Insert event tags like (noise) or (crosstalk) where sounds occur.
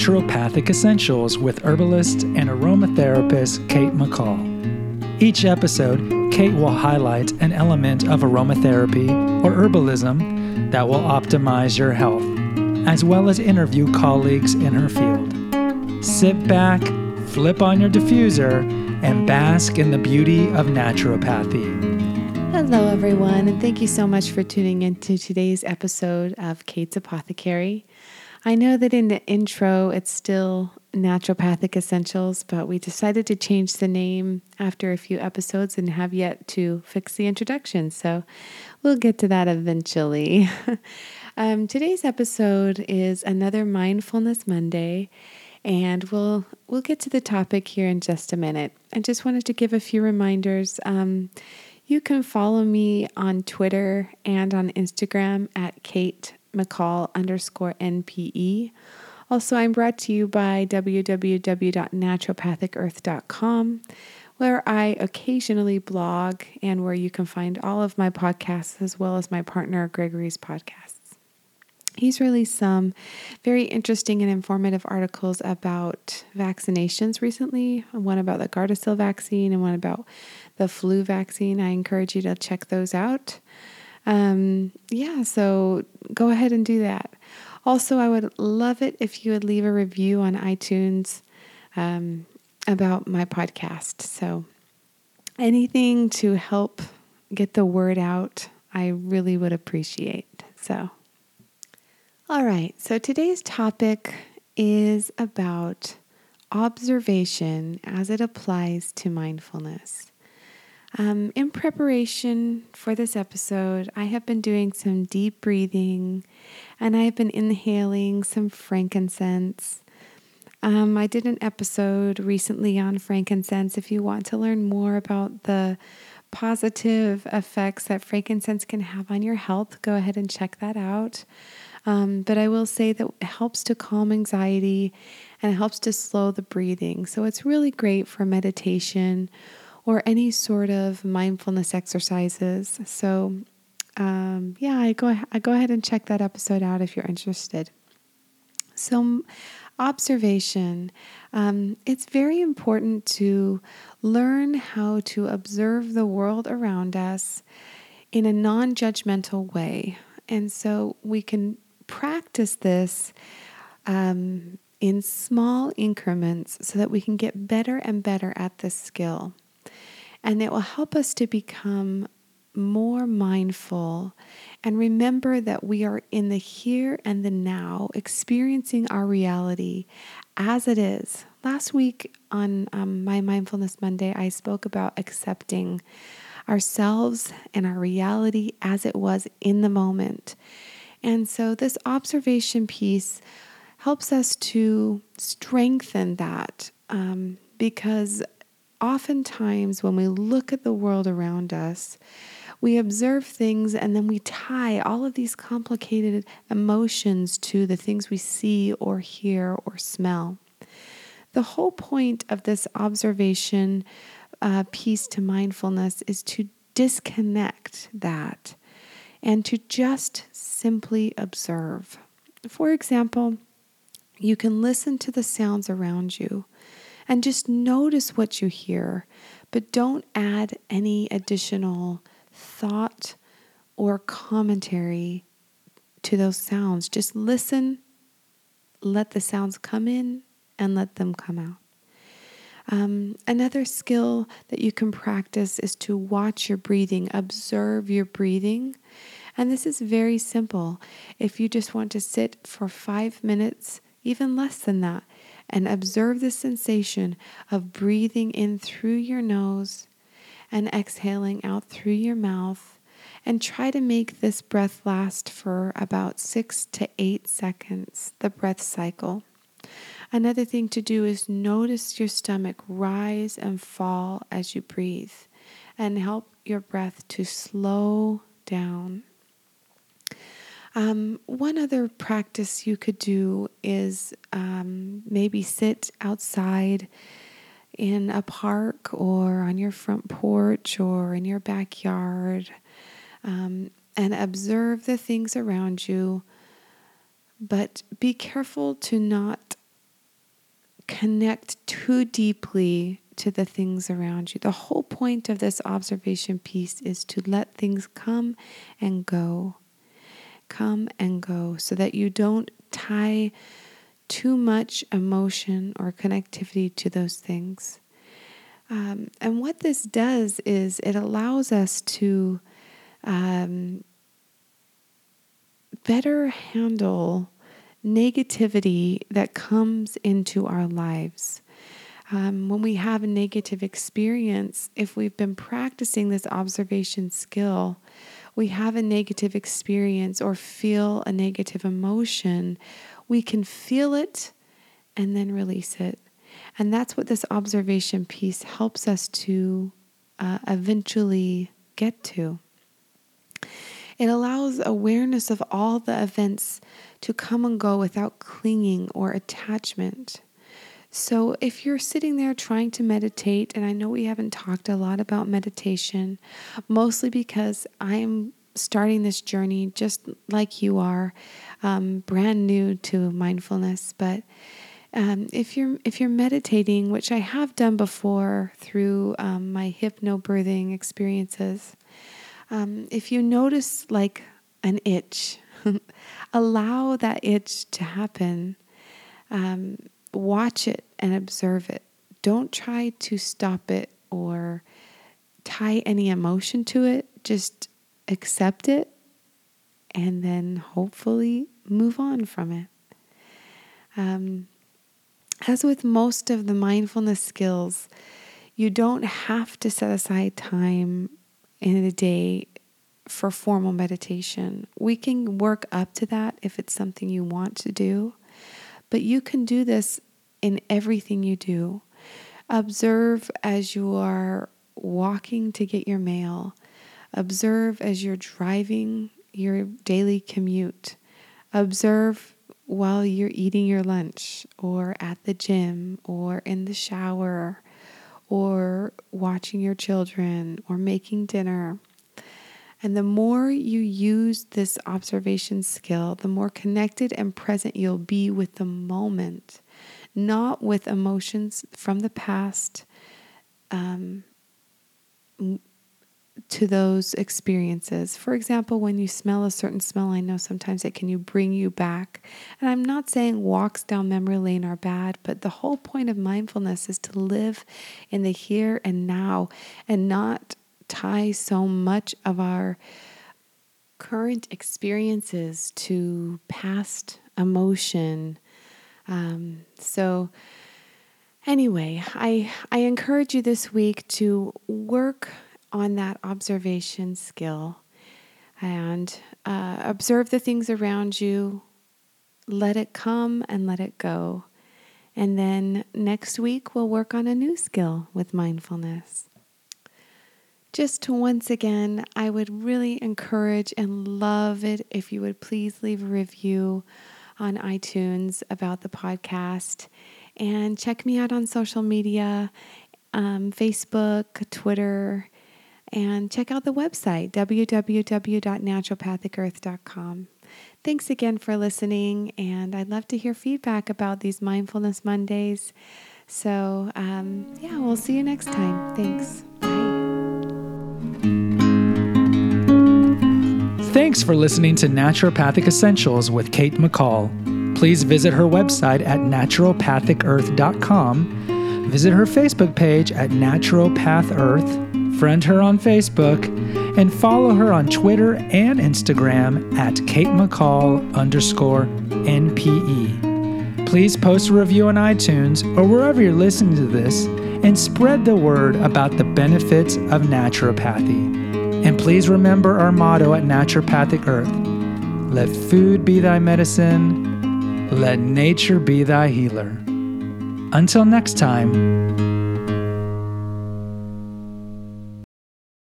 Naturopathic Essentials with herbalist and aromatherapist Kate McCall. Each episode, Kate will highlight an element of aromatherapy or herbalism that will optimize your health, as well as interview colleagues in her field. Sit back, flip on your diffuser, and bask in the beauty of naturopathy. Hello, everyone, and thank you so much for tuning into today's episode of Kate's Apothecary. I know that in the intro it's still Naturopathic Essentials, but we decided to change the name after a few episodes and have yet to fix the introduction. So we'll get to that eventually. (laughs) um, today's episode is another Mindfulness Monday. And we'll we'll get to the topic here in just a minute. I just wanted to give a few reminders. Um, you can follow me on Twitter and on Instagram at Kate McCall underscore NPE. Also, I'm brought to you by www.naturopathicearth.com, where I occasionally blog and where you can find all of my podcasts as well as my partner Gregory's podcasts. He's released some very interesting and informative articles about vaccinations recently, one about the Gardasil vaccine and one about the flu vaccine. I encourage you to check those out um, yeah, so go ahead and do that. Also, I would love it if you would leave a review on iTunes um, about my podcast. So, anything to help get the word out, I really would appreciate. So, all right, so today's topic is about observation as it applies to mindfulness. Um, in preparation for this episode, I have been doing some deep breathing and I have been inhaling some frankincense. Um, I did an episode recently on frankincense. If you want to learn more about the positive effects that frankincense can have on your health, go ahead and check that out. Um, but I will say that it helps to calm anxiety and it helps to slow the breathing. So it's really great for meditation or any sort of mindfulness exercises. So, um, yeah, I go I go ahead and check that episode out if you're interested. So, observation. Um, it's very important to learn how to observe the world around us in a non judgmental way. And so we can practice this um, in small increments so that we can get better and better at this skill. And it will help us to become more mindful and remember that we are in the here and the now, experiencing our reality as it is. Last week on um, my Mindfulness Monday, I spoke about accepting ourselves and our reality as it was in the moment. And so, this observation piece helps us to strengthen that um, because oftentimes when we look at the world around us, we observe things and then we tie all of these complicated emotions to the things we see or hear or smell. The whole point of this observation uh, piece to mindfulness is to disconnect that and to just simply observe. For example, you can listen to the sounds around you and just notice what you hear, but don't add any additional thought or commentary to those sounds. Just listen, let the sounds come in, and let them come out. Um, another skill that you can practice is to watch your breathing, observe your breathing. And this is very simple. If you just want to sit for five minutes, even less than that, and observe the sensation of breathing in through your nose and exhaling out through your mouth. And try to make this breath last for about six to eight seconds, the breath cycle. Another thing to do is notice your stomach rise and fall as you breathe and help your breath to slow down. Um, one other practice you could do is um, maybe sit outside in a park or on your front porch or in your backyard um, and observe the things around you, but be careful to not connect too deeply to the things around you. The whole point of this observation piece is to let things come and go. Come and go so that you don't tie too much emotion or connectivity to those things. Um, and what this does is it allows us to um, better handle negativity that comes into our lives. Um, when we have a negative experience, if we've been practicing this observation skill, we have a negative experience or feel a negative emotion, we can feel it and then release it. And that's what this observation piece helps us to uh, eventually get to. It allows awareness of all the events to come and go without clinging or attachment. So, if you're sitting there trying to meditate, and I know we haven't talked a lot about meditation, mostly because I'm starting this journey just like you are, um, brand new to mindfulness. But um, if you're if you're meditating, which I have done before through um, my hypnobirthing experiences, um, if you notice like an itch, (laughs) allow that itch to happen. Watch it and observe it. Don't try to stop it or tie any emotion to it. Just accept it and then hopefully move on from it. Um, as with most of the mindfulness skills, you don't have to set aside time in a day for formal meditation. We can work up to that if it's something you want to do, but you can do this in everything you do. Observe as you are walking to get your mail, observe as you're driving your daily commute. Observe while you're eating your lunch or at the gym or in the shower or watching your children or making dinner. And the more you use this observation skill, the more connected and present you'll be with the moment, not with emotions from the past, um, to those experiences. For example, when you smell a certain smell, I know sometimes it can you bring you back. And I'm not saying walks down memory lane are bad, but the whole point of mindfulness is to live in the here and now and not tie so much of our current experiences to past emotion. Um, so anyway, I I encourage you this week to work on that observation skill and uh, observe the things around you, let it come and let it go. And then next week, we'll work on a new skill with mindfulness. Just once again, I would really encourage and love it if you would please leave a review on iTunes about the podcast and check me out on social media um, Facebook, Twitter, and check out the website, www.naturopathicearth.com. Thanks again for listening, and I'd love to hear feedback about these Mindfulness Mondays. So, um, yeah, we'll see you next time. Thanks. Thanks for listening to Naturopathic Essentials with Kate McCall. Please visit her website at naturopathicearth.com. Visit her Facebook page at Naturopath Earth friend her on Facebook, and follow her on Twitter and Instagram at Kate McCall underscore NPE. Please post a review on iTunes or wherever you're listening to this and spread the word about the benefits of naturopathy. And please remember our motto at Naturopathic Earth. Let food be thy medicine, let nature be thy healer. Until next time,